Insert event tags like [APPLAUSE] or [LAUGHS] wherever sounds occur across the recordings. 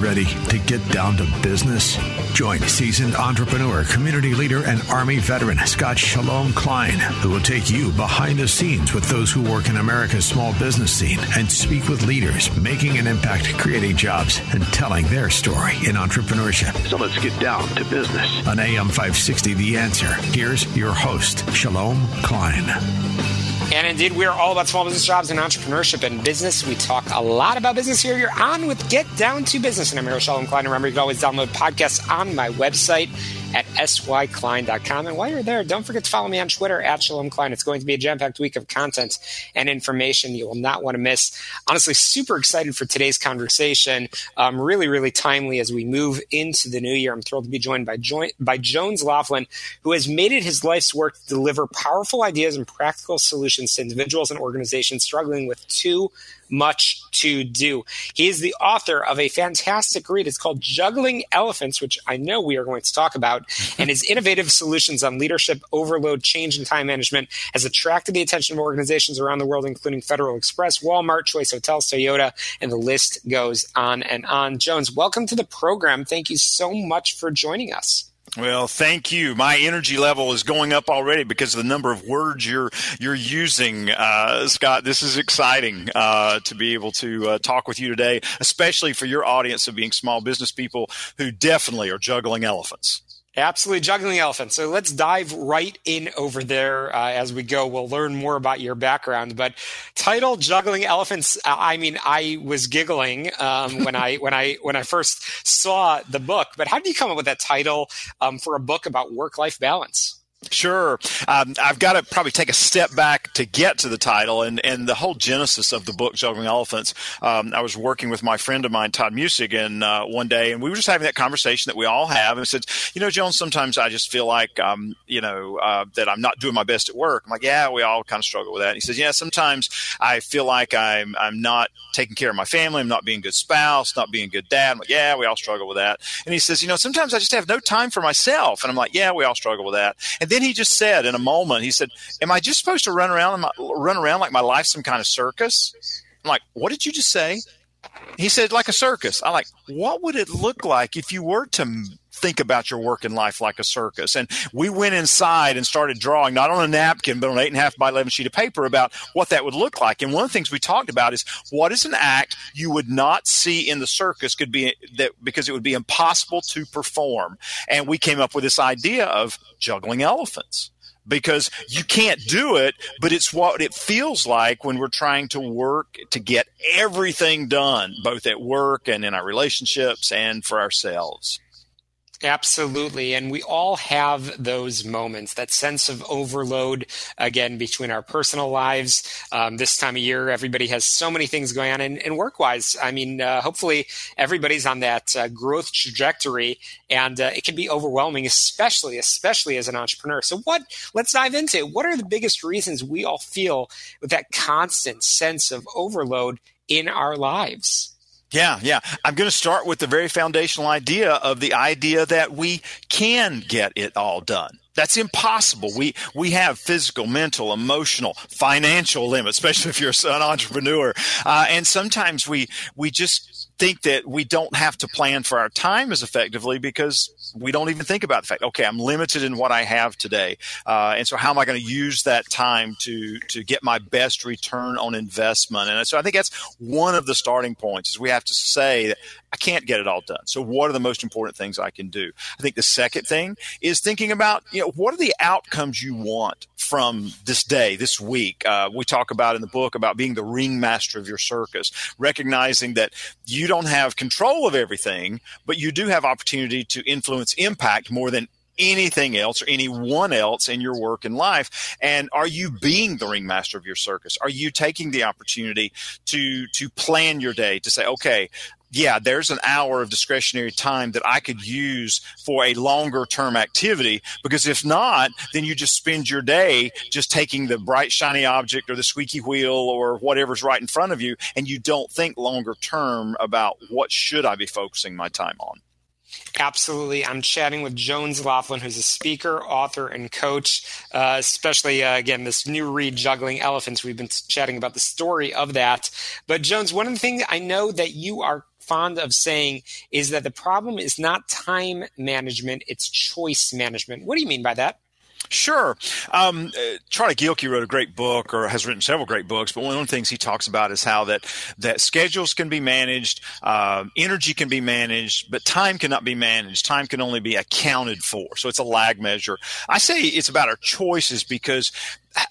ready to get down to business? Join seasoned entrepreneur, community leader, and Army veteran Scott Shalom Klein, who will take you behind the scenes with those who work in America's small business scene and speak with leaders making an impact, creating jobs, and telling their story in entrepreneurship. So let's get down to business. On AM 560, The Answer, here's your host, Shalom Klein. And indeed, we're all about small business jobs and entrepreneurship and business. We talk a lot about business here. You're on with Get Down to Business. And I'm Shalom Klein. Remember, you can always download podcasts on my website at syklein.com. And while you're there, don't forget to follow me on Twitter at Shalom Klein. It's going to be a jam packed week of content and information you will not want to miss. Honestly, super excited for today's conversation. Um, really, really timely as we move into the new year. I'm thrilled to be joined by, jo- by Jones Loflin, who has made it his life's work to deliver powerful ideas and practical solutions to individuals and organizations struggling with too much to do. He is the author of a fantastic read. It's called Juggling Elephants, which I know we are going to talk about. [LAUGHS] and his innovative solutions on leadership, overload, change, and time management has attracted the attention of organizations around the world, including Federal Express, Walmart, Choice Hotels, Toyota, and the list goes on and on. Jones, welcome to the program. Thank you so much for joining us. Well, thank you. My energy level is going up already because of the number of words you're you're using, uh, Scott. This is exciting uh, to be able to uh, talk with you today, especially for your audience of being small business people who definitely are juggling elephants. Absolutely, juggling elephants. So let's dive right in over there uh, as we go. We'll learn more about your background. But title "Juggling Elephants." I mean, I was giggling um, when I when I when I first saw the book. But how did you come up with that title um, for a book about work life balance? Sure. Um, I've got to probably take a step back to get to the title and, and the whole genesis of the book, Juggling Elephants. Um, I was working with my friend of mine, Todd Musig, and uh, one day, and we were just having that conversation that we all have. And I said, you know, Jones, sometimes I just feel like, um, you know, uh, that I'm not doing my best at work. I'm like, yeah, we all kind of struggle with that. And he says, yeah, sometimes I feel like I'm, I'm not taking care of my family. I'm not being a good spouse, not being a good dad. I'm like, yeah, we all struggle with that. And he says, you know, sometimes I just have no time for myself. And I'm like, yeah, we all struggle with that. And then he just said in a moment, he said, "Am I just supposed to run around my, run around like my life's some kind of circus?" I'm like, "What did you just say?" He said, "Like a circus." I'm like, "What would it look like if you were to?" Think about your working life like a circus. And we went inside and started drawing, not on a napkin, but on an eight and a half by 11 sheet of paper about what that would look like. And one of the things we talked about is what is an act you would not see in the circus could be that because it would be impossible to perform. And we came up with this idea of juggling elephants because you can't do it, but it's what it feels like when we're trying to work to get everything done, both at work and in our relationships and for ourselves. Absolutely. And we all have those moments, that sense of overload, again, between our personal lives. Um, this time of year, everybody has so many things going on. And, and work wise, I mean, uh, hopefully everybody's on that uh, growth trajectory and uh, it can be overwhelming, especially, especially as an entrepreneur. So, what, let's dive into it. What are the biggest reasons we all feel with that constant sense of overload in our lives? Yeah, yeah. I'm going to start with the very foundational idea of the idea that we can get it all done. That's impossible. We we have physical, mental, emotional, financial limits, especially if you're an [LAUGHS] entrepreneur. Uh, and sometimes we we just think that we don't have to plan for our time as effectively because we don't even think about the fact, okay, I'm limited in what I have today, uh, and so how am I going to use that time to to get my best return on investment? And so I think that's one of the starting points is we have to say that I can't get it all done. So what are the most important things I can do? I think the second thing is thinking about you know what are the outcomes you want from this day, this week. Uh, we talk about in the book about being the ringmaster of your circus, recognizing that you don't have control of everything, but you do have opportunity to influence impact more than anything else or anyone else in your work and life? And are you being the ringmaster of your circus? Are you taking the opportunity to to plan your day to say, okay, yeah, there's an hour of discretionary time that I could use for a longer term activity. Because if not, then you just spend your day just taking the bright, shiny object or the squeaky wheel or whatever's right in front of you, and you don't think longer term about what should I be focusing my time on. Absolutely. I'm chatting with Jones Loflin, who's a speaker, author, and coach, uh, especially, uh, again, this new read, Juggling Elephants. We've been chatting about the story of that. But, Jones, one of the things I know that you are fond of saying is that the problem is not time management, it's choice management. What do you mean by that? Sure. Um, uh, Charlie Gilkey wrote a great book, or has written several great books. But one of the things he talks about is how that that schedules can be managed, uh, energy can be managed, but time cannot be managed. Time can only be accounted for. So it's a lag measure. I say it's about our choices because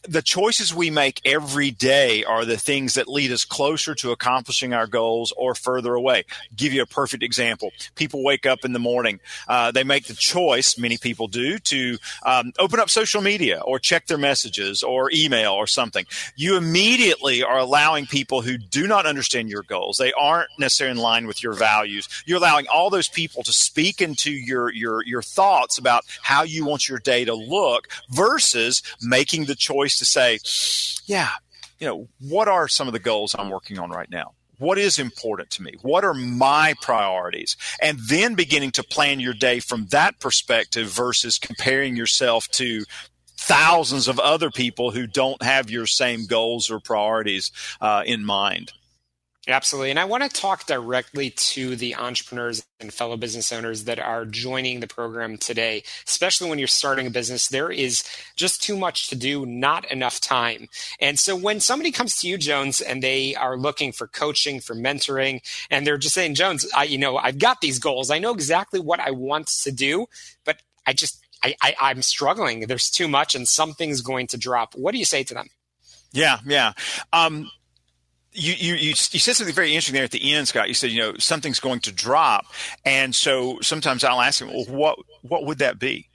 the choices we make every day are the things that lead us closer to accomplishing our goals or further away. give you a perfect example. People wake up in the morning, uh, they make the choice, many people do, to um, open up social media or check their messages or email or something. You immediately are allowing people who do not understand your goals, they aren't necessarily in line with your values. You're allowing all those people to speak into your your your thoughts about how you want your day to look versus making the choice choice to say, yeah, you know, what are some of the goals I'm working on right now? What is important to me? What are my priorities? And then beginning to plan your day from that perspective versus comparing yourself to thousands of other people who don't have your same goals or priorities uh, in mind. Absolutely. And I want to talk directly to the entrepreneurs and fellow business owners that are joining the program today, especially when you're starting a business. There is just too much to do, not enough time. And so when somebody comes to you, Jones, and they are looking for coaching, for mentoring, and they're just saying, Jones, I, you know, I've got these goals. I know exactly what I want to do, but I just, I, I, I'm struggling. There's too much and something's going to drop. What do you say to them? Yeah, yeah. Um, you, you, you, said something very interesting there at the end, Scott. You said, you know, something's going to drop. And so sometimes I'll ask him, well, what, what would that be?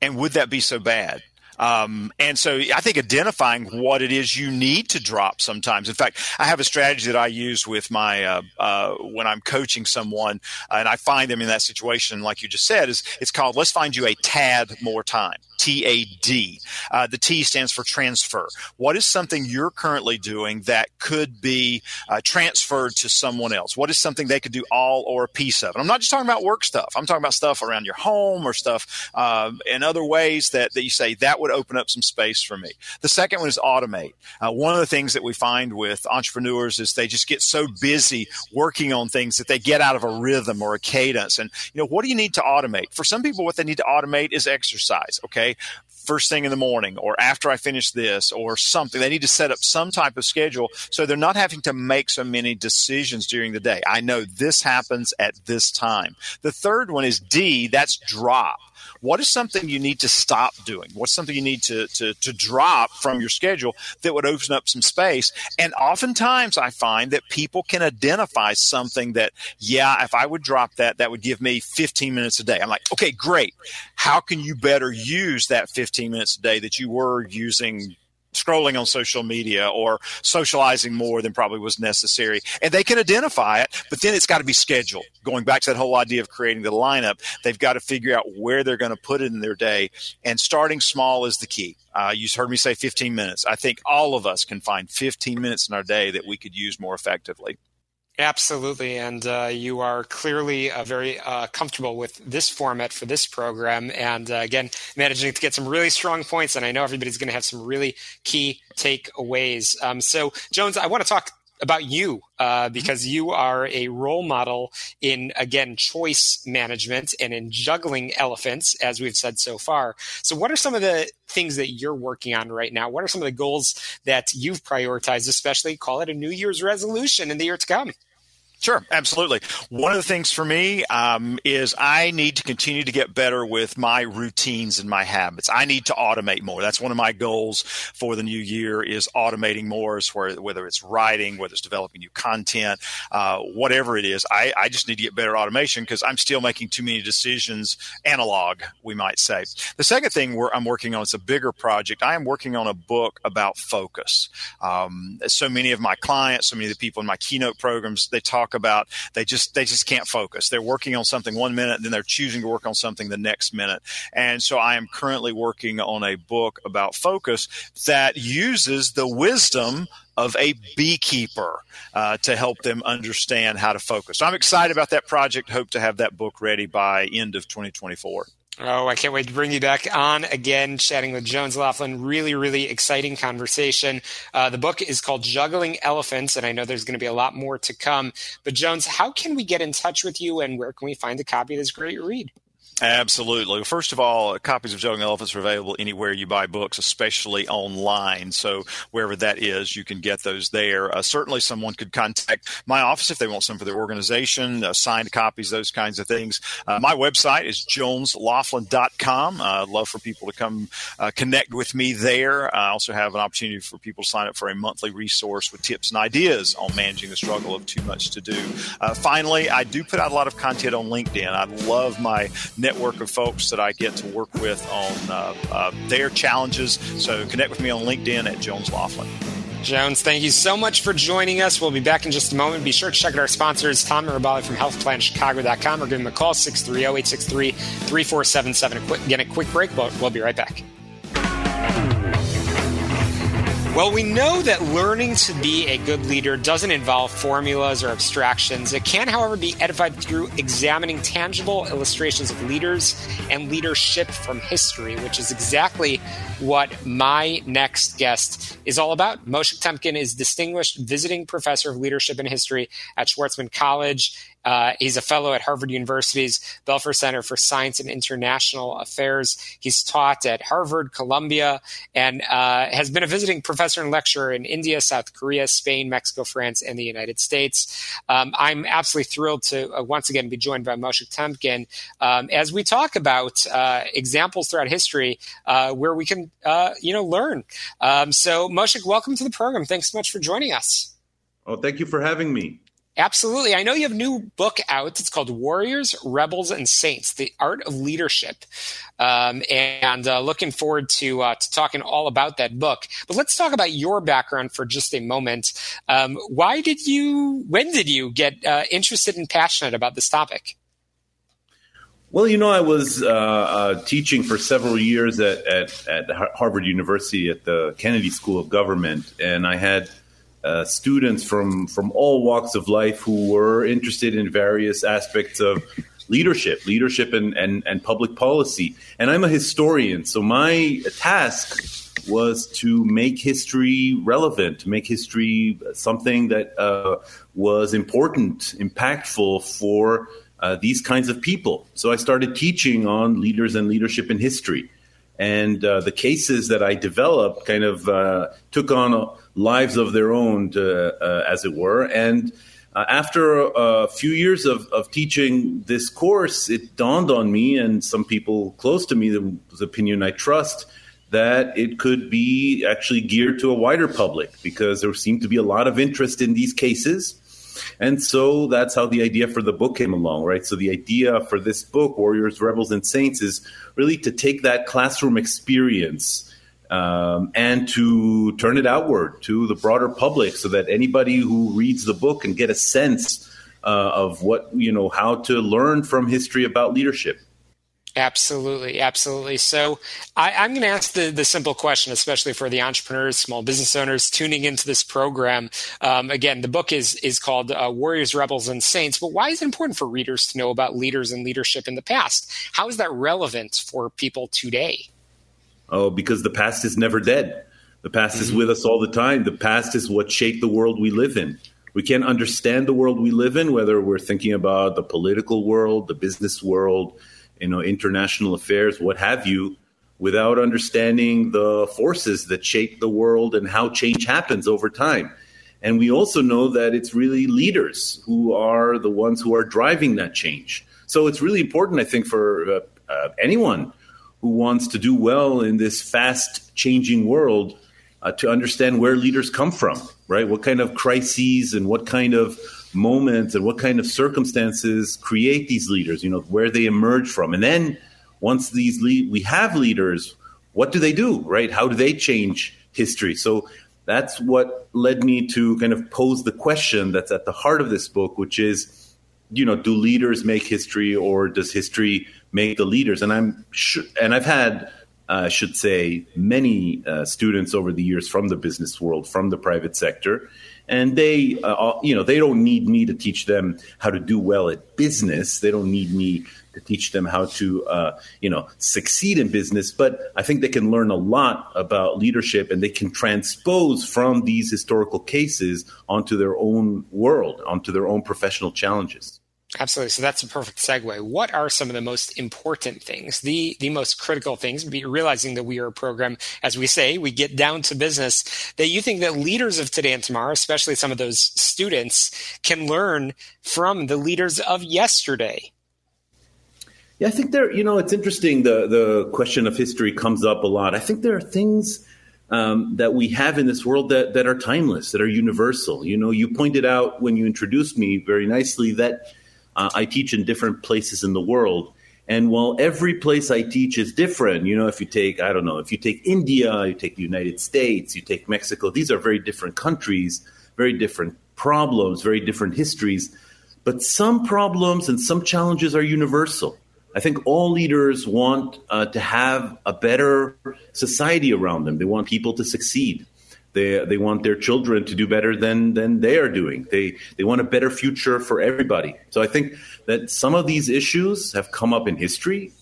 And would that be so bad? Um, and so I think identifying what it is you need to drop sometimes. In fact, I have a strategy that I use with my uh, uh, when I'm coaching someone, and I find them in that situation, like you just said, is it's called "Let's find you a tad more time." TAD. Uh, the T stands for transfer. What is something you're currently doing that could be uh, transferred to someone else? What is something they could do all or a piece of? And I'm not just talking about work stuff. I'm talking about stuff around your home or stuff uh, in other ways that, that you say that would open up some space for me. The second one is automate. Uh, one of the things that we find with entrepreneurs is they just get so busy working on things that they get out of a rhythm or a cadence. And, you know, what do you need to automate? For some people, what they need to automate is exercise. Okay first thing in the morning or after I finish this or something. They need to set up some type of schedule so they're not having to make so many decisions during the day. I know this happens at this time. The third one is D, that's drop. What is something you need to stop doing? What's something you need to, to, to drop from your schedule that would open up some space? And oftentimes I find that people can identify something that, yeah, if I would drop that, that would give me 15 minutes a day. I'm like, okay, great. How can you better use that 15 minutes a day that you were using scrolling on social media or socializing more than probably was necessary. And they can identify it, but then it's got to be scheduled. Going back to that whole idea of creating the lineup, they've got to figure out where they're going to put it in their day. And starting small is the key. Uh, you heard me say 15 minutes. I think all of us can find 15 minutes in our day that we could use more effectively. Absolutely, and uh, you are clearly uh, very uh, comfortable with this format for this program, and uh, again, managing to get some really strong points. And I know everybody's going to have some really key takeaways. Um, so, Jones, I want to talk about you uh, mm-hmm. because you are a role model in again choice management and in juggling elephants as we've said so far. So what are some of the things that you're working on right now? What are some of the goals that you've prioritized especially call it a new year's resolution in the year to come Sure, absolutely. One of the things for me um, is I need to continue to get better with my routines and my habits. I need to automate more. That's one of my goals for the new year is automating more. Where, whether it's writing, whether it's developing new content, uh, whatever it is. I, I just need to get better automation because I'm still making too many decisions analog, we might say. The second thing I'm working on is a bigger project. I am working on a book about focus. Um, so many of my clients, so many of the people in my keynote programs, they talk talk about they just they just can't focus. They're working on something one minute, then they're choosing to work on something the next minute. And so I am currently working on a book about focus that uses the wisdom of a beekeeper uh, to help them understand how to focus. So I'm excited about that project. Hope to have that book ready by end of 2024. Oh, I can't wait to bring you back on again, chatting with Jones Loflin. Really, really exciting conversation. Uh, the book is called Juggling Elephants, and I know there's going to be a lot more to come. But, Jones, how can we get in touch with you, and where can we find a copy of this great read? Absolutely. First of all, copies of Juggling Elephants are available anywhere you buy books, especially online. So wherever that is, you can get those there. Uh, certainly, someone could contact my office if they want some for their organization, uh, signed copies, those kinds of things. Uh, my website is jonesloflin.com. Uh, I'd love for people to come uh, connect with me there. I also have an opportunity for people to sign up for a monthly resource with tips and ideas on managing the struggle of too much to do. Uh, finally, I do put out a lot of content on LinkedIn. I love my network network of folks that I get to work with on uh, uh, their challenges. So connect with me on LinkedIn at Jones Loflin. Jones, thank you so much for joining us. We'll be back in just a moment. Be sure to check out our sponsors, Tom Mirabali from healthplanchicago.com or give them a call, 630-863-3477. Again, a quick break, but we'll be right back. Well, we know that learning to be a good leader doesn't involve formulas or abstractions. It can, however, be edified through examining tangible illustrations of leaders and leadership from history, which is exactly what my next guest is all about. Moshe Temkin is distinguished visiting professor of leadership and history at Schwarzman College uh, he's a fellow at Harvard University's Belfer Center for Science and International Affairs. He's taught at Harvard, Columbia, and uh, has been a visiting professor and lecturer in India, South Korea, Spain, Mexico, France, and the United States. Um, I'm absolutely thrilled to uh, once again be joined by Moshe Temkin um, as we talk about uh, examples throughout history uh, where we can, uh, you know, learn. Um, so, Moshe, welcome to the program. Thanks so much for joining us. Oh, thank you for having me. Absolutely. I know you have a new book out. It's called Warriors, Rebels, and Saints The Art of Leadership. Um, and uh, looking forward to, uh, to talking all about that book. But let's talk about your background for just a moment. Um, why did you, when did you get uh, interested and passionate about this topic? Well, you know, I was uh, uh, teaching for several years at, at, at Harvard University at the Kennedy School of Government, and I had uh, students from from all walks of life who were interested in various aspects of leadership, leadership and, and, and public policy. And I'm a historian, so my task was to make history relevant, to make history something that uh, was important, impactful for uh, these kinds of people. So I started teaching on leaders and leadership in history. And uh, the cases that I developed kind of uh, took on lives of their own, to, uh, as it were. And uh, after a, few years of, of, teaching this course, it dawned on me and some people close to me, the opinion I trust, that it could be actually geared to a wider public because there seemed to be a lot of interest in these cases. And so that's how the idea for the book came along, right? So the idea for this book, Warriors, Rebels, and Saints, is really to take that classroom experience um, and to turn it outward to the broader public so that anybody who reads the book can get a sense uh, of what, you know, how to learn from history about leadership. Absolutely, absolutely. So I, am going to ask the, the simple question, especially for the entrepreneurs, small business owners tuning into this program. Um, again, the book is is called uh, Warriors, Rebels, and Saints. But why is it important for readers to know about leaders and leadership in the past? How is that relevant for people today? Oh, because the past is never dead. The past mm-hmm. is with us all the time. The past is what shaped the world we live in. We can't understand the world we live in, whether we're thinking about the political world, the business world, you know, international affairs, what have you, without understanding the forces that shape the world and how change happens over time. And we also know that it's really leaders who are the ones who are driving that change. So it's really important, I think, for uh, uh, anyone who wants to do well in this fast changing world uh, to understand where leaders come from, right? What kind of crises and what kind of moments and what kind of circumstances create these leaders, you know, where they emerge from. And then once these le- we have leaders, what do they do, right? How do they change history? So that's what led me to kind of pose the question that's at the heart of this book, which is, you know, do leaders make history or does history make the leaders? And I'm sure, and I've had, I uh, should say, many uh, students over the years from the business world, from the private sector, and they, uh, you know, they don't need me to teach them how to do well at business. They don't need me to teach them how to, uh, you know, succeed in business. But I think they can learn a lot about leadership, and they can transpose from these historical cases onto their own world, onto their own professional challenges. Absolutely. So that's a perfect segue. What are some of the most important things, the the most critical things? Realizing that we are a program, as we say, we get down to business. That you think that leaders of today and tomorrow, especially some of those students, can learn from the leaders of yesterday. Yeah, I think there. You know, it's interesting. The the question of history comes up a lot. I think there are things. Um, that we have in this world that, that are timeless, that are universal. You know, you pointed out when you introduced me very nicely that uh, I teach in different places in the world. And while every place I teach is different, you know, if you take, I don't know, if you take India, you take the United States, you take Mexico, these are very different countries, very different problems, very different histories. But some problems and some challenges are universal. I think all leaders want uh, to have a better society around them. They want people to succeed. They they want their children to do better than than they are doing. They they want a better future for everybody. So I think that some of these issues have come up in history.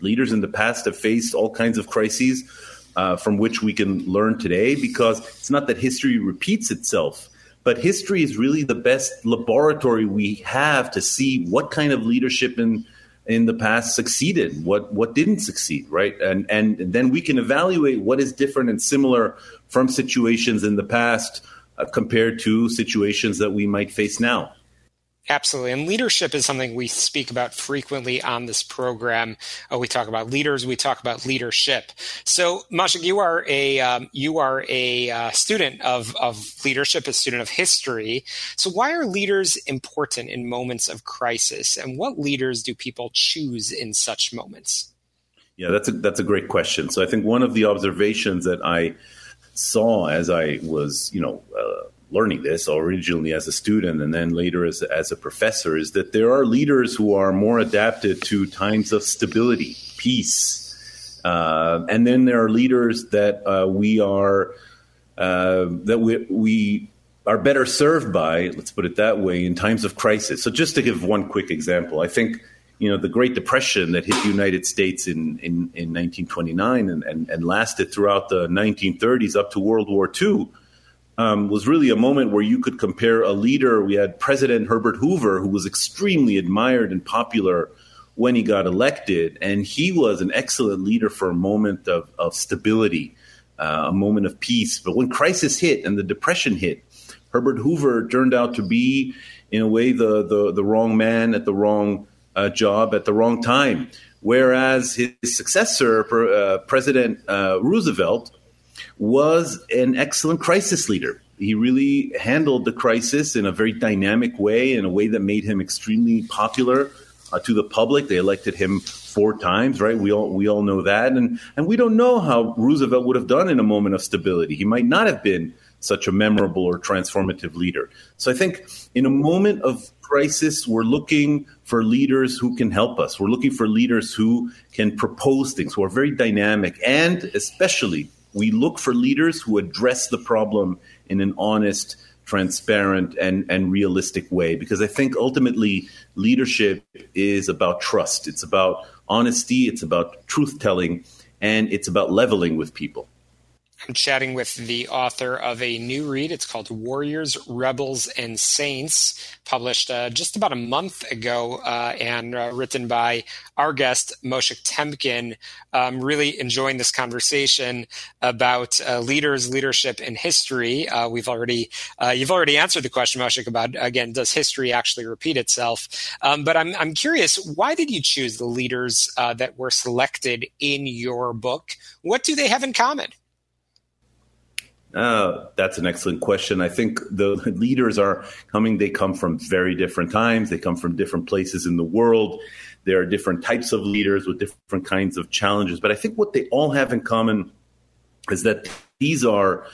Leaders in the past have faced all kinds of crises uh, from which we can learn today. Because it's not that history repeats itself, but history is really the best laboratory we have to see what kind of leadership in in the past succeeded, what what didn't succeed, right? And and then we can evaluate what is different and similar from situations in the past uh, compared to situations that we might face now. Absolutely. And leadership is something we speak about frequently on this program. Uh, we talk about leaders. We talk about leadership. So, Moshik, you are a um, you are a uh, student of of leadership, a student of history. So, why are leaders important in moments of crisis, and what leaders do people choose in such moments? Yeah, that's a that's a great question. So, I think one of the observations that I saw as I was, you know. Uh, learning this originally as a student and then later as, as a professor is that there are leaders who are more adapted to times of stability, peace. Uh, and then there are leaders that uh, we are, uh, that we, we are better served by, let's put it that way, in times of crisis. So just to give one quick example, I think you know the Great Depression that hit the United States in in, in 1929 and, and, and lasted throughout the 1930s up to World War II um, was really a moment where you could compare a leader. We had President Herbert Hoover, who was extremely admired and popular when he got elected, and he was an excellent leader for a moment of, of stability, uh, a moment of peace. But when crisis hit and the depression hit, Herbert Hoover turned out to be, in a way, the the, the wrong man at the wrong uh, job at the wrong time. Whereas his successor, uh, President uh, Roosevelt, was an excellent crisis leader. He really handled the crisis in a very dynamic way, in a way that made him extremely popular uh, to the public. They elected him four times, right? We all we all know that, and and we don't know how Roosevelt would have done in a moment of stability. He might not have been such a memorable or transformative leader. So I think in a moment of crisis, we're looking for leaders who can help us. We're looking for leaders who can propose things, who are very dynamic, and especially we look for leaders who address the problem in an honest, transparent, and, and realistic way. Because I think ultimately leadership is about trust. It's about honesty. It's about truth telling, and it's about leveling with people. I'm chatting with the author of a new read. It's called Warriors, Rebels, and Saints, published uh, just about a month ago uh, and uh, written by our guest, Moshe Temkin. Um, really enjoying this conversation about uh, leaders, leadership, and history. Uh, we've already, uh, you've already answered the question, Moshe, about, again, does history actually repeat itself? Um, but I'm, I'm curious, why did you choose the leaders that were selected in your book? What do they have in common? Uh, that's an excellent question. I think the [LAUGHS] leaders are coming, they come from very different times, they come from different places in the world. There are different types of leaders with different kinds of challenges. But I think what they all have in common is that these are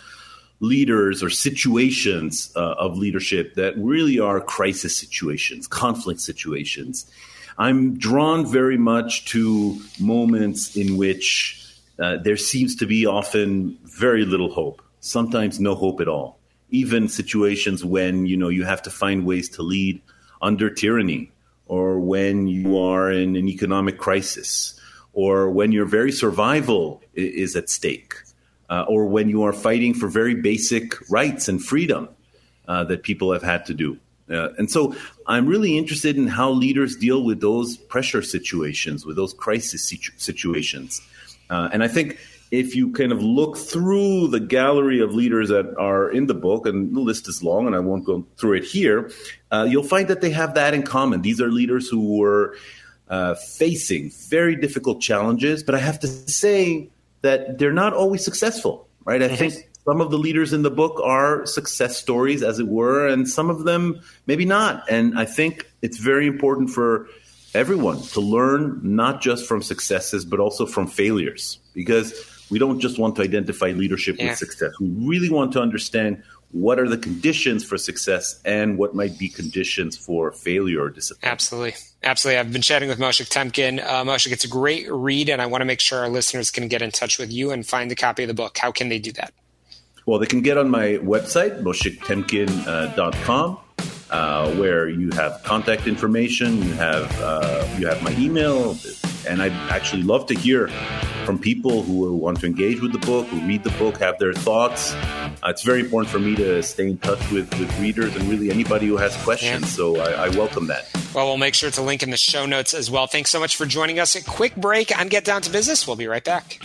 leaders or situations uh, of leadership that really are crisis situations, conflict situations. I'm drawn very much to moments in which uh, there seems to be often very little hope sometimes no hope at all. Even situations when you know you have to find ways to lead under tyranny, or when you are in an economic crisis, or when your very survival is at stake, uh, or when you are fighting for very basic rights and freedom uh, that people have had to do. Uh, and so I'm really interested in how leaders deal with those pressure situations, with those crisis situ- situations. Uh, and I think if you kind of look through the gallery of leaders that are in the book, and the list is long, and I won't go through it here, uh, you'll find that they have that in common. These are leaders who were uh, facing very difficult challenges, but I have to say that they're not always successful, right? I think some of the leaders in the book are success stories, as it were, and some of them maybe not. And I think it's very important for everyone to learn not just from successes, but also from failures, because we don't just want to identify leadership yeah. with success. We really want to understand what are the conditions for success and what might be conditions for failure or disappointment. Absolutely. Absolutely. I've been chatting with Moshe Temkin. Uh, Moshe, it's a great read, and I want to make sure our listeners can get in touch with you and find a copy of the book. How can they do that? Well, they can get on my website, moshetemkin.com. Uh, uh, where you have contact information, you have uh, you have my email, and I'd actually love to hear from people who want to engage with the book, who read the book, have their thoughts. Uh, it's very important for me to stay in touch with, with readers and really anybody who has questions. Yeah. So I, I welcome that. Well, we'll make sure to link in the show notes as well. Thanks so much for joining us. A quick break on Get Down to Business. We'll be right back.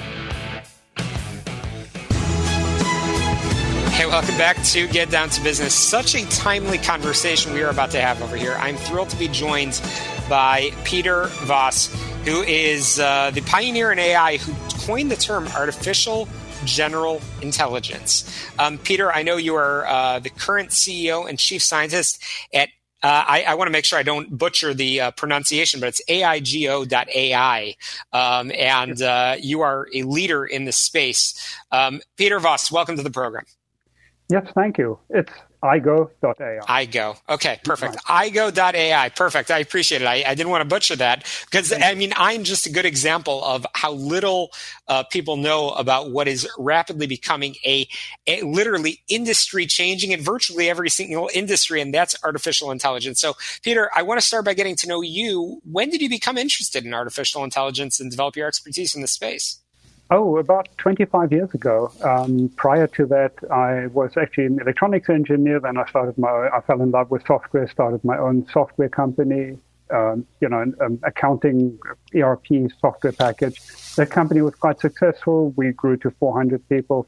Hey, welcome back to Get Down to Business. Such a timely conversation we are about to have over here. I'm thrilled to be joined by Peter Voss, who is uh, the pioneer in AI who coined the term artificial general intelligence. Um, Peter, I know you are uh, the current CEO and chief scientist at uh, I, I want to make sure I don't butcher the uh, pronunciation, but it's AIGO.ai. Um, and uh, you are a leader in this space. Um, Peter Voss, welcome to the program. Yes, thank you. It's aigo.ai. aigo. Okay, perfect. Aigo.ai. Perfect. I appreciate it. I, I, didn't want to butcher that because, I mean, I'm just a good example of how little uh, people know about what is rapidly becoming a, a literally industry changing in virtually every single industry, and that's artificial intelligence. So, Peter, I want to start by getting to know you. When did you become interested in artificial intelligence and develop your expertise in the space? Oh, about 25 years ago. Um, prior to that, I was actually an electronics engineer. Then I started my, I fell in love with software, started my own software company, um, you know, an um, accounting ERP software package. That company was quite successful. We grew to 400 people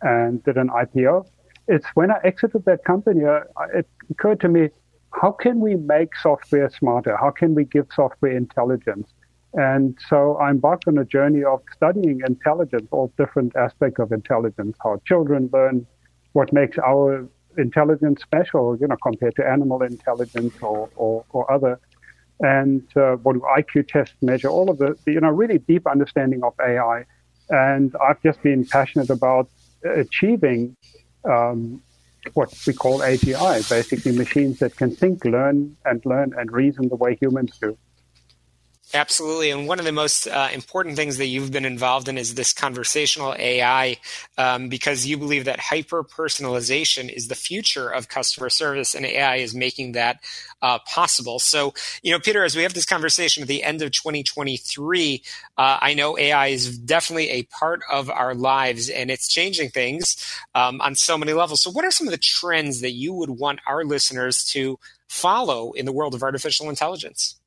and did an IPO. It's when I exited that company, uh, it occurred to me, how can we make software smarter? How can we give software intelligence? And so I embarked on a journey of studying intelligence, all different aspects of intelligence, how children learn, what makes our intelligence special, you know, compared to animal intelligence or, or, or other. And uh, what do IQ tests measure? All of the, you know, really deep understanding of AI. And I've just been passionate about achieving um, what we call AGI, basically machines that can think, learn, and learn and reason the way humans do. Absolutely. And one of the most uh, important things that you've been involved in is this conversational AI, um, because you believe that hyper personalization is the future of customer service, and AI is making that uh, possible. So, you know, Peter, as we have this conversation at the end of 2023, uh, I know AI is definitely a part of our lives and it's changing things um, on so many levels. So, what are some of the trends that you would want our listeners to follow in the world of artificial intelligence?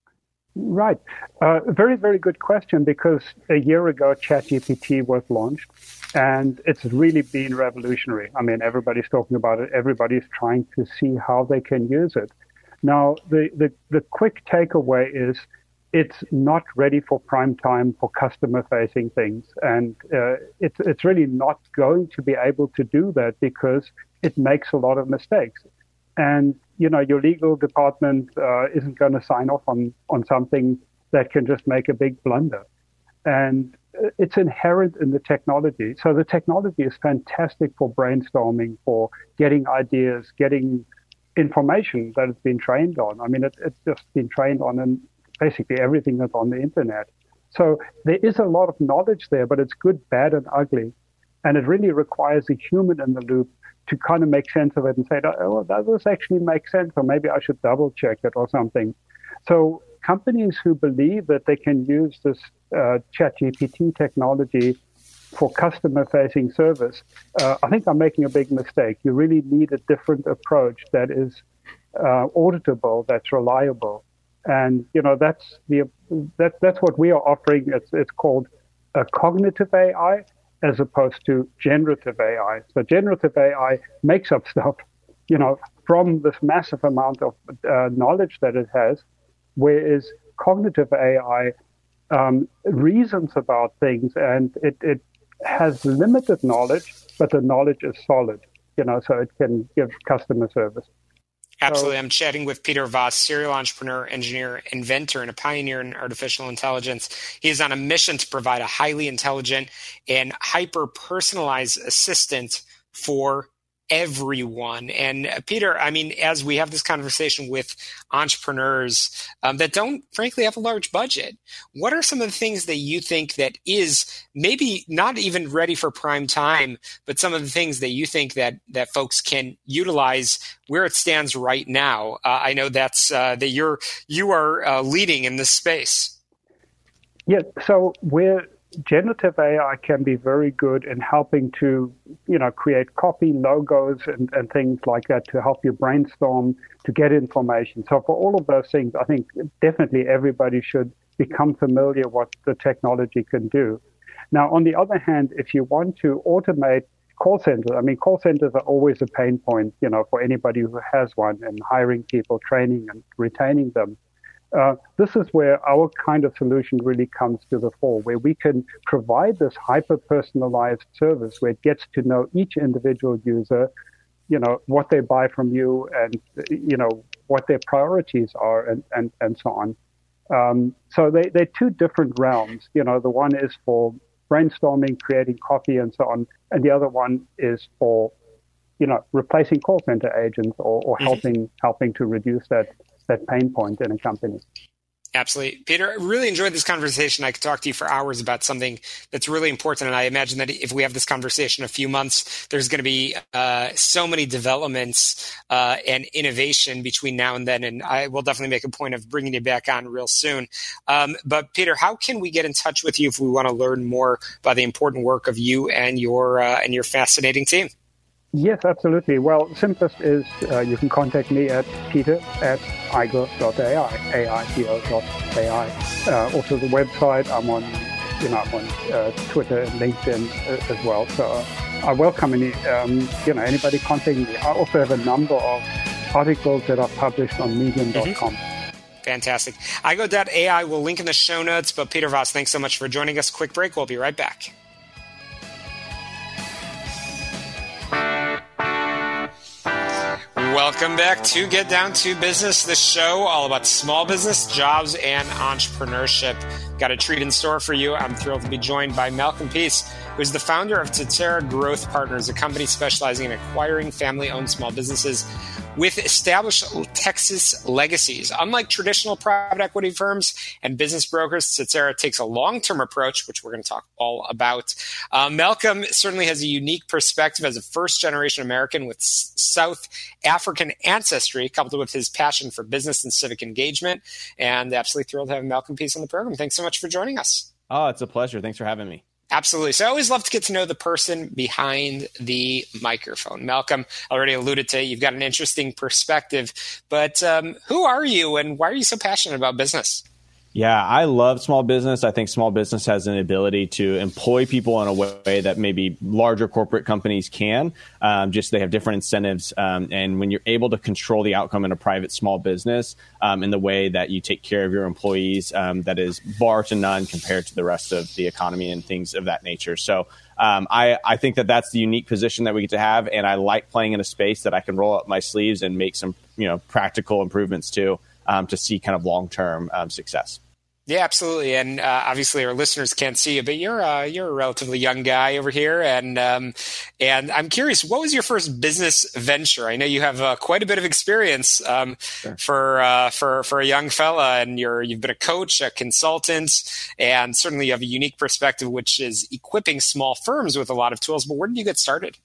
Right. Uh, very, very good question because a year ago, ChatGPT was launched and it's really been revolutionary. I mean, everybody's talking about it. Everybody's trying to see how they can use it. Now, the, the, the quick takeaway is it's not ready for prime time for customer facing things. And uh, it's, it's really not going to be able to do that because it makes a lot of mistakes. And you know, your legal department uh, isn't going to sign off on, on something that can just make a big blunder. And it's inherent in the technology. So the technology is fantastic for brainstorming, for getting ideas, getting information that it's been trained on. I mean, it, it's just been trained on and basically everything that's on the internet. So there is a lot of knowledge there, but it's good, bad, and ugly. And it really requires a human in the loop to kind of make sense of it and say, oh, well, does this actually make sense? Or maybe I should double check it or something. So companies who believe that they can use this uh, chat GPT technology for customer facing service, uh, I think I'm making a big mistake. You really need a different approach that is uh, auditable, that's reliable. And, you know, that's the, that, that's what we are offering. It's, it's called a cognitive AI as opposed to generative AI. So generative AI makes up stuff, you know, from this massive amount of uh, knowledge that it has, whereas cognitive AI um, reasons about things and it, it has limited knowledge, but the knowledge is solid, you know, so it can give customer service. Absolutely. I'm chatting with Peter Voss, serial entrepreneur, engineer, inventor, and a pioneer in artificial intelligence. He is on a mission to provide a highly intelligent and hyper personalized assistant for everyone. And uh, Peter, I mean, as we have this conversation with entrepreneurs um, that don't frankly have a large budget, what are some of the things that you think that is maybe not even ready for prime time, but some of the things that you think that that folks can utilize where it stands right now? Uh, I know that's uh, that you're you are uh, leading in this space. Yeah, so we're generative AI can be very good in helping to, you know, create copy, logos, and, and things like that to help you brainstorm, to get information. So for all of those things, I think definitely everybody should become familiar what the technology can do. Now, on the other hand, if you want to automate call centers, I mean, call centers are always a pain point, you know, for anybody who has one and hiring people, training and retaining them. Uh, this is where our kind of solution really comes to the fore, where we can provide this hyper personalized service where it gets to know each individual user, you know, what they buy from you and, you know, what their priorities are and, and, and so on. Um, so they, they're two different realms. You know, the one is for brainstorming, creating copy and so on. And the other one is for, you know, replacing call center agents or, or mm-hmm. helping, helping to reduce that that pain point in a company. Absolutely. Peter, I really enjoyed this conversation. I could talk to you for hours about something that's really important. And I imagine that if we have this conversation a few months, there's going to be uh, so many developments uh, and innovation between now and then. And I will definitely make a point of bringing you back on real soon. Um, but Peter, how can we get in touch with you if we want to learn more about the important work of you and your uh, and your fascinating team? Yes, absolutely. Well, simplest is uh, you can contact me at peter at aigo.ai, A-I-G-O.ai. Uh, also the website, I'm on, you know, I'm on uh, Twitter and LinkedIn uh, as well. So uh, I welcome any, um, you know, anybody contacting me. I also have a number of articles that are published on medium.com. Mm-hmm. Fantastic. Aigo.ai will link in the show notes, but Peter Voss, thanks so much for joining us. Quick break. We'll be right back. Welcome back to Get Down to Business, the show all about small business, jobs, and entrepreneurship. Got a treat in store for you. I'm thrilled to be joined by Malcolm Peace, who is the founder of Tatera Growth Partners, a company specializing in acquiring family owned small businesses with established Texas legacies. Unlike traditional private equity firms and business brokers, Cetera takes a long term approach, which we're going to talk all about. Uh, Malcolm certainly has a unique perspective as a first generation American with South African ancestry, coupled with his passion for business and civic engagement. And absolutely thrilled to have Malcolm Peace on the program. Thanks so much for joining us. Oh, it's a pleasure. Thanks for having me. Absolutely. So I always love to get to know the person behind the microphone. Malcolm already alluded to you've got an interesting perspective, but um, who are you and why are you so passionate about business? Yeah, I love small business. I think small business has an ability to employ people in a way that maybe larger corporate companies can. Um, just they have different incentives, um, and when you're able to control the outcome in a private small business um, in the way that you take care of your employees, um, that is bar to none compared to the rest of the economy and things of that nature. So. Um, I, I think that that's the unique position that we get to have, and I like playing in a space that I can roll up my sleeves and make some, you know, practical improvements to um, to see kind of long term success. Yeah, absolutely. And uh, obviously, our listeners can't see you, but you're uh, you're a relatively young guy over here, and um, and I'm curious, what was your first business venture? I know you have uh, quite a bit of experience um, sure. for uh, for for a young fella, and you're you've been a coach, a consultant, and certainly you have a unique perspective, which is equipping small firms with a lot of tools. But where did you get started?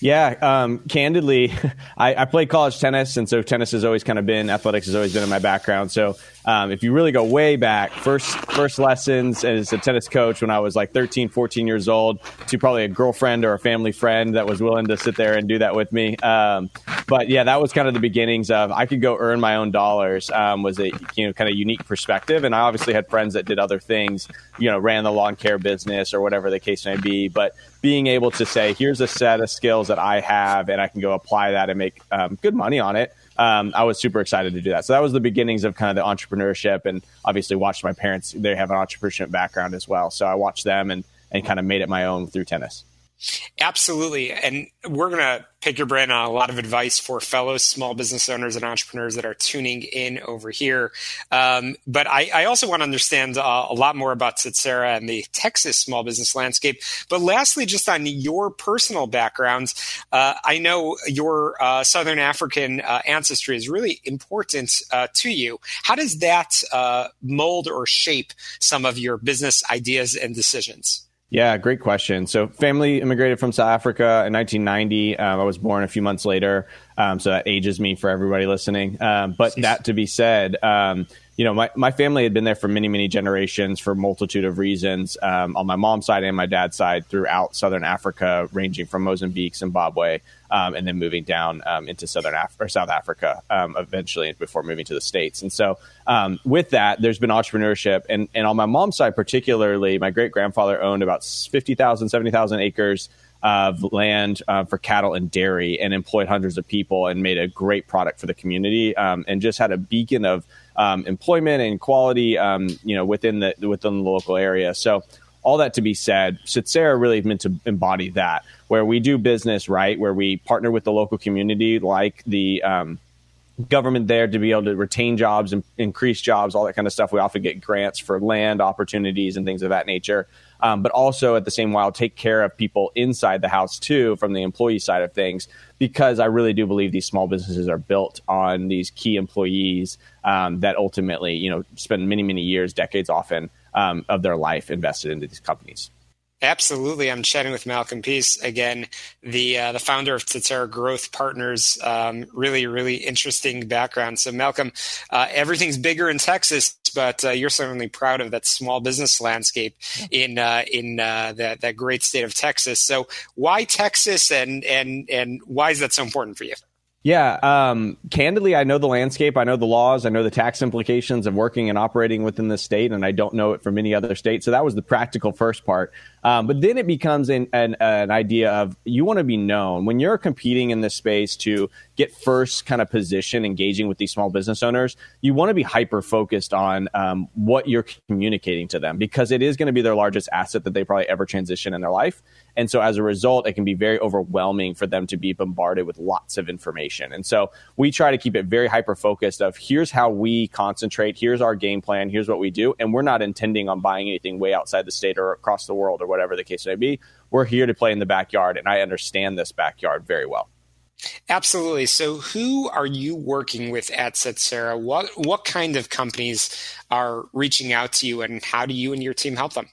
Yeah, um, candidly, [LAUGHS] I, I, played college tennis, and so tennis has always kind of been athletics has always been in my background. So um, if you really go way back, first first lessons as a tennis coach when I was like 13, 14 years old, to probably a girlfriend or a family friend that was willing to sit there and do that with me. Um, but yeah, that was kind of the beginnings of I could go earn my own dollars. Um, was a you know kind of unique perspective, and I obviously had friends that did other things, you know, ran the lawn care business or whatever the case may be. But being able to say, here's a set of skills that I have, and I can go apply that and make um, good money on it. Um, I was super excited to do that. So that was the beginnings of kind of the entrepreneurship, and obviously watched my parents. They have an entrepreneurship background as well, so I watched them and and kind of made it my own through tennis. Absolutely. And we're going to pick your brain on a lot of advice for fellow small business owners and entrepreneurs that are tuning in over here. Um, but I, I, also want to understand uh, a lot more about Tsetserra and the Texas small business landscape. But lastly, just on your personal background, uh, I know your uh, Southern African uh, ancestry is really important uh, to you. How does that uh, mold or shape some of your business ideas and decisions? Yeah, great question. So, family immigrated from South Africa in 1990. Um, I was born a few months later, um, so that ages me for everybody listening. Um, but that to be said, um, you know, my, my family had been there for many, many generations for a multitude of reasons um, on my mom's side and my dad's side throughout Southern Africa, ranging from Mozambique, Zimbabwe, um, and then moving down um, into Southern Af- or South Africa um, eventually before moving to the States. And so um, with that, there's been entrepreneurship. And, and on my mom's side, particularly, my great grandfather owned about 50,000, 70,000 acres of land uh, for cattle and dairy and employed hundreds of people and made a great product for the community um, and just had a beacon of um, employment and quality, um, you know, within the within the local area. So all that to be said, Tsetserra really meant to embody that, where we do business right, where we partner with the local community, like the um, government there to be able to retain jobs and increase jobs, all that kind of stuff. We often get grants for land opportunities and things of that nature um, but also at the same while take care of people inside the house too from the employee side of things because I really do believe these small businesses are built on these key employees um, that ultimately you know spend many many years, decades often um, of their life invested into these companies. Absolutely, I'm chatting with Malcolm Peace again, the uh, the founder of Tsetserra Growth Partners. Um, really, really interesting background. So, Malcolm, uh, everything's bigger in Texas, but uh, you're certainly proud of that small business landscape in uh, in uh, that that great state of Texas. So, why Texas, and and and why is that so important for you? Yeah, um, candidly, I know the landscape. I know the laws. I know the tax implications of working and operating within the state, and I don't know it from any other state. So that was the practical first part. Um, but then it becomes an, an, an idea of you want to be known when you're competing in this space to get first kind of position engaging with these small business owners. You want to be hyper focused on um, what you're communicating to them because it is going to be their largest asset that they probably ever transition in their life. And so as a result, it can be very overwhelming for them to be bombarded with lots of information. And so we try to keep it very hyper focused of here's how we concentrate, here's our game plan, here's what we do. And we're not intending on buying anything way outside the state or across the world or whatever the case may be. We're here to play in the backyard, and I understand this backyard very well. Absolutely. So, who are you working with at Tsetserra? What what kind of companies are reaching out to you, and how do you and your team help them?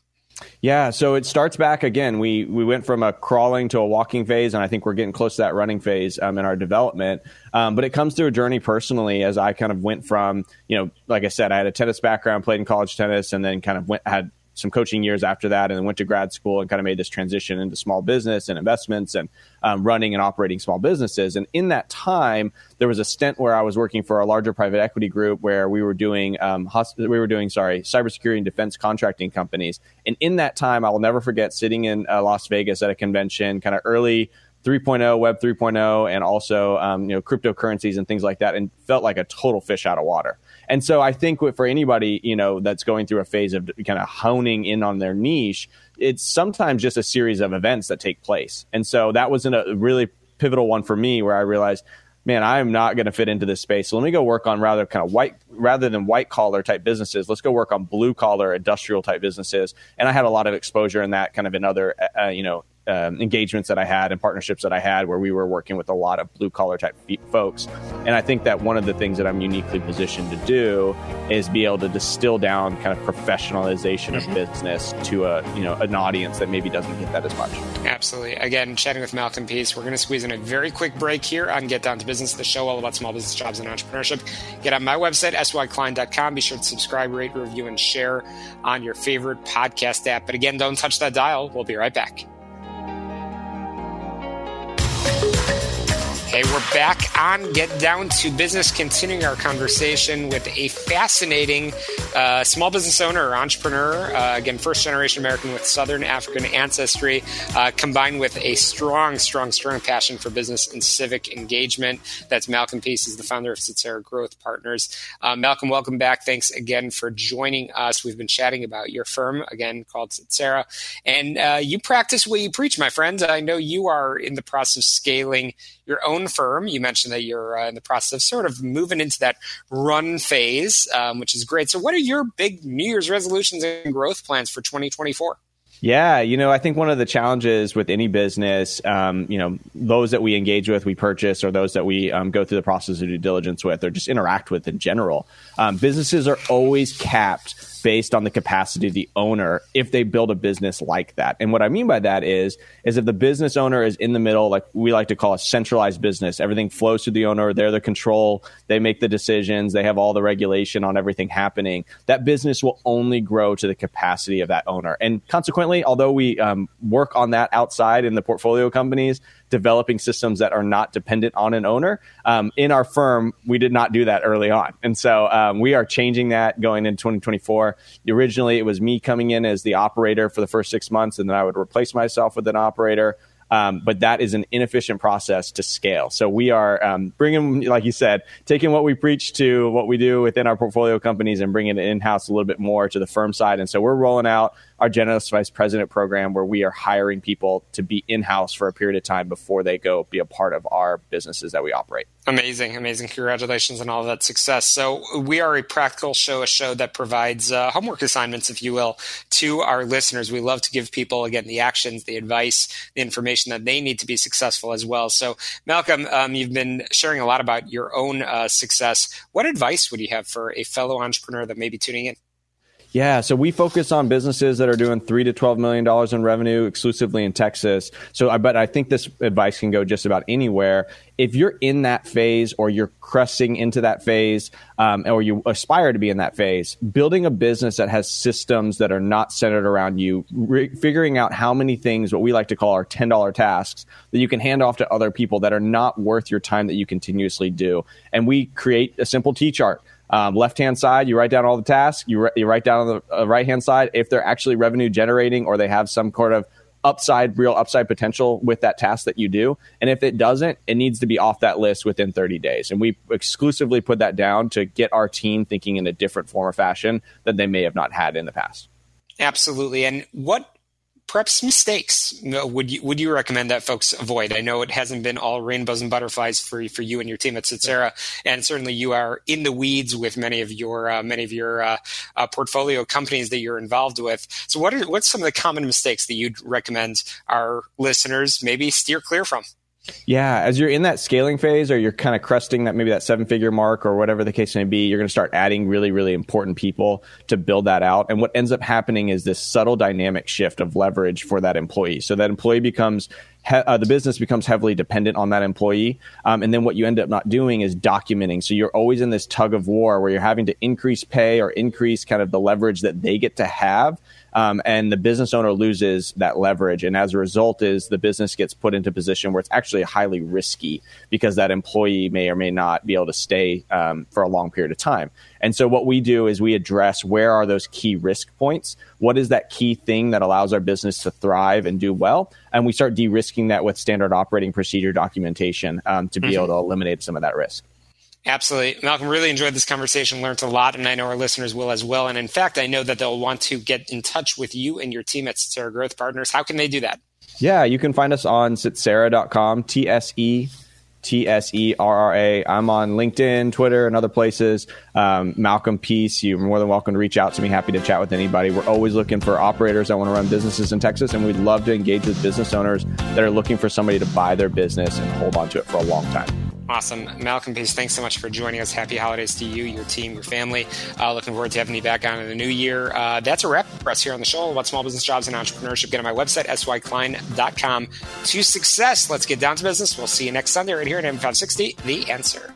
Yeah, so it starts back again. We we went from a crawling to a walking phase, and I think we're getting close to that running phase um, in our development. Um, but it comes through a journey personally, as I kind of went from, you know, like I said, I had a tennis background, played in college tennis, and then kind of went had some coaching years after that and then went to grad school and kind of made this transition into small business and investments and um, running and operating small businesses. And in that time, there was a stint where I was working for a larger private equity group where we were doing um, we were doing sorry cybersecurity and defense contracting companies. And in that time, I will never forget sitting in uh, Las Vegas at a convention, kind of early 3.0, Web 3.0, and also um, you know cryptocurrencies and things like that, and felt like a total fish out of water. And so I think for anybody, you know, that's going through a phase of kind of honing in on their niche, it's sometimes just a series of events that take place. And so that was a really pivotal one for me where I realized, man, I'm not going to fit into this space. So let me go work on rather kind of white, rather than white collar type businesses. Let's go work on blue collar industrial type businesses. And I had a lot of exposure in that kind of in other, uh, you know, um, engagements that I had and partnerships that I had where we were working with a lot of blue collar type folks. And I think that one of the things that I'm uniquely positioned to do is be able to distill down kind of professionalization mm-hmm. of business to a you know an audience that maybe doesn't get that as much. Absolutely. Again, chatting with Malcolm Peace. We're going to squeeze in a very quick break here on Get Down to Business, the show all about small business jobs and entrepreneurship. Get on my website, syklein.com. Be sure to subscribe, rate, review, and share on your favorite podcast app. But again, don't touch that dial. We'll be right back. Okay, we're back on Get Down to Business, continuing our conversation with a fascinating uh, small business owner or entrepreneur. Uh, again, first generation American with Southern African ancestry, uh, combined with a strong, strong, strong passion for business and civic engagement. That's Malcolm Peace, is the founder of Tsetserra Growth Partners. Uh, Malcolm, welcome back. Thanks again for joining us. We've been chatting about your firm, again, called Tsetserra. And uh, you practice what you preach, my friend. I know you are in the process of scaling your own firm. You mentioned that you're uh, in the process of sort of moving into that run phase, um, which is great. So, what are your big New Year's resolutions and growth plans for 2024? Yeah, you know, I think one of the challenges with any business, um, you know, those that we engage with, we purchase, or those that we um, go through the process of due diligence with, or just interact with in general, um, businesses are always capped based on the capacity of the owner if they build a business like that. And what I mean by that is, is if the business owner is in the middle, like we like to call a centralized business, everything flows to the owner, they're the control, they make the decisions, they have all the regulation on everything happening. That business will only grow to the capacity of that owner. And consequently, although we um, work on that outside in the portfolio companies, developing systems that are not dependent on an owner. Um, in our firm, we did not do that early on. And so um, we are changing that going into 2024. Originally, it was me coming in as the operator for the first six months, and then I would replace myself with an operator. Um, but that is an inefficient process to scale. So we are um, bringing, like you said, taking what we preach to what we do within our portfolio companies and bringing it in house a little bit more to the firm side. And so we're rolling out our generous vice president program where we are hiring people to be in house for a period of time before they go be a part of our businesses that we operate. Amazing, amazing. Congratulations on all that success. So, we are a practical show, a show that provides uh, homework assignments, if you will, to our listeners. We love to give people, again, the actions, the advice, the information that they need to be successful as well. So, Malcolm, um, you've been sharing a lot about your own uh, success. What advice would you have for a fellow entrepreneur that may be tuning in? Yeah, so we focus on businesses that are doing three to twelve million dollars in revenue exclusively in Texas. So I but I think this advice can go just about anywhere. If you're in that phase or you're cresting into that phase, um, or you aspire to be in that phase, building a business that has systems that are not centered around you, re- figuring out how many things, what we like to call our ten dollar tasks, that you can hand off to other people that are not worth your time that you continuously do, and we create a simple T chart um, left hand side, you write down all the tasks. You, you write down on the uh, right hand side if they're actually revenue generating or they have some sort of upside, real upside potential with that task that you do. And if it doesn't, it needs to be off that list within 30 days. And we exclusively put that down to get our team thinking in a different form or fashion that they may have not had in the past. Absolutely. And what perhaps mistakes would you would you recommend that folks avoid? I know it hasn't been all rainbows and butterflies for for you and your team at Tsetserra, and certainly you are in the weeds with many of your uh, many of your uh, uh, portfolio companies that you're involved with. So, what are what's some of the common mistakes that you'd recommend our listeners maybe steer clear from? Yeah, as you're in that scaling phase or you're kind of cresting that maybe that seven figure mark or whatever the case may be, you're going to start adding really, really important people to build that out. And what ends up happening is this subtle dynamic shift of leverage for that employee. So that employee becomes he- uh, the business becomes heavily dependent on that employee. Um, and then what you end up not doing is documenting. So you're always in this tug of war where you're having to increase pay or increase kind of the leverage that they get to have um, and the business owner loses that leverage. And as a result, is the business gets put into a position where it's actually highly risky because that employee may or may not be able to stay um, for a long period of time. And so what we do is we address where are those key risk points? What is that key thing that allows our business to thrive and do well? And we start de-risking that with standard operating procedure documentation um, to be mm-hmm. able to eliminate some of that risk. Absolutely. Malcolm, really enjoyed this conversation, learned a lot, and I know our listeners will as well. And in fact, I know that they'll want to get in touch with you and your team at Tsetserra Growth Partners. How can they do that? Yeah, you can find us on tsetserra.com, T S E T S E R R A. I'm on LinkedIn, Twitter, and other places. Um, Malcolm Peace, you're more than welcome to reach out to me. Happy to chat with anybody. We're always looking for operators that want to run businesses in Texas, and we'd love to engage with business owners that are looking for somebody to buy their business and hold on to it for a long time. Awesome. Malcolm Peace, thanks so much for joining us. Happy holidays to you, your team, your family. Uh, looking forward to having you back on in the new year. Uh, that's a wrap for us here on the show about small business jobs and entrepreneurship. Get on my website, syklein.com to success. Let's get down to business. We'll see you next Sunday right here at M560, The Answer.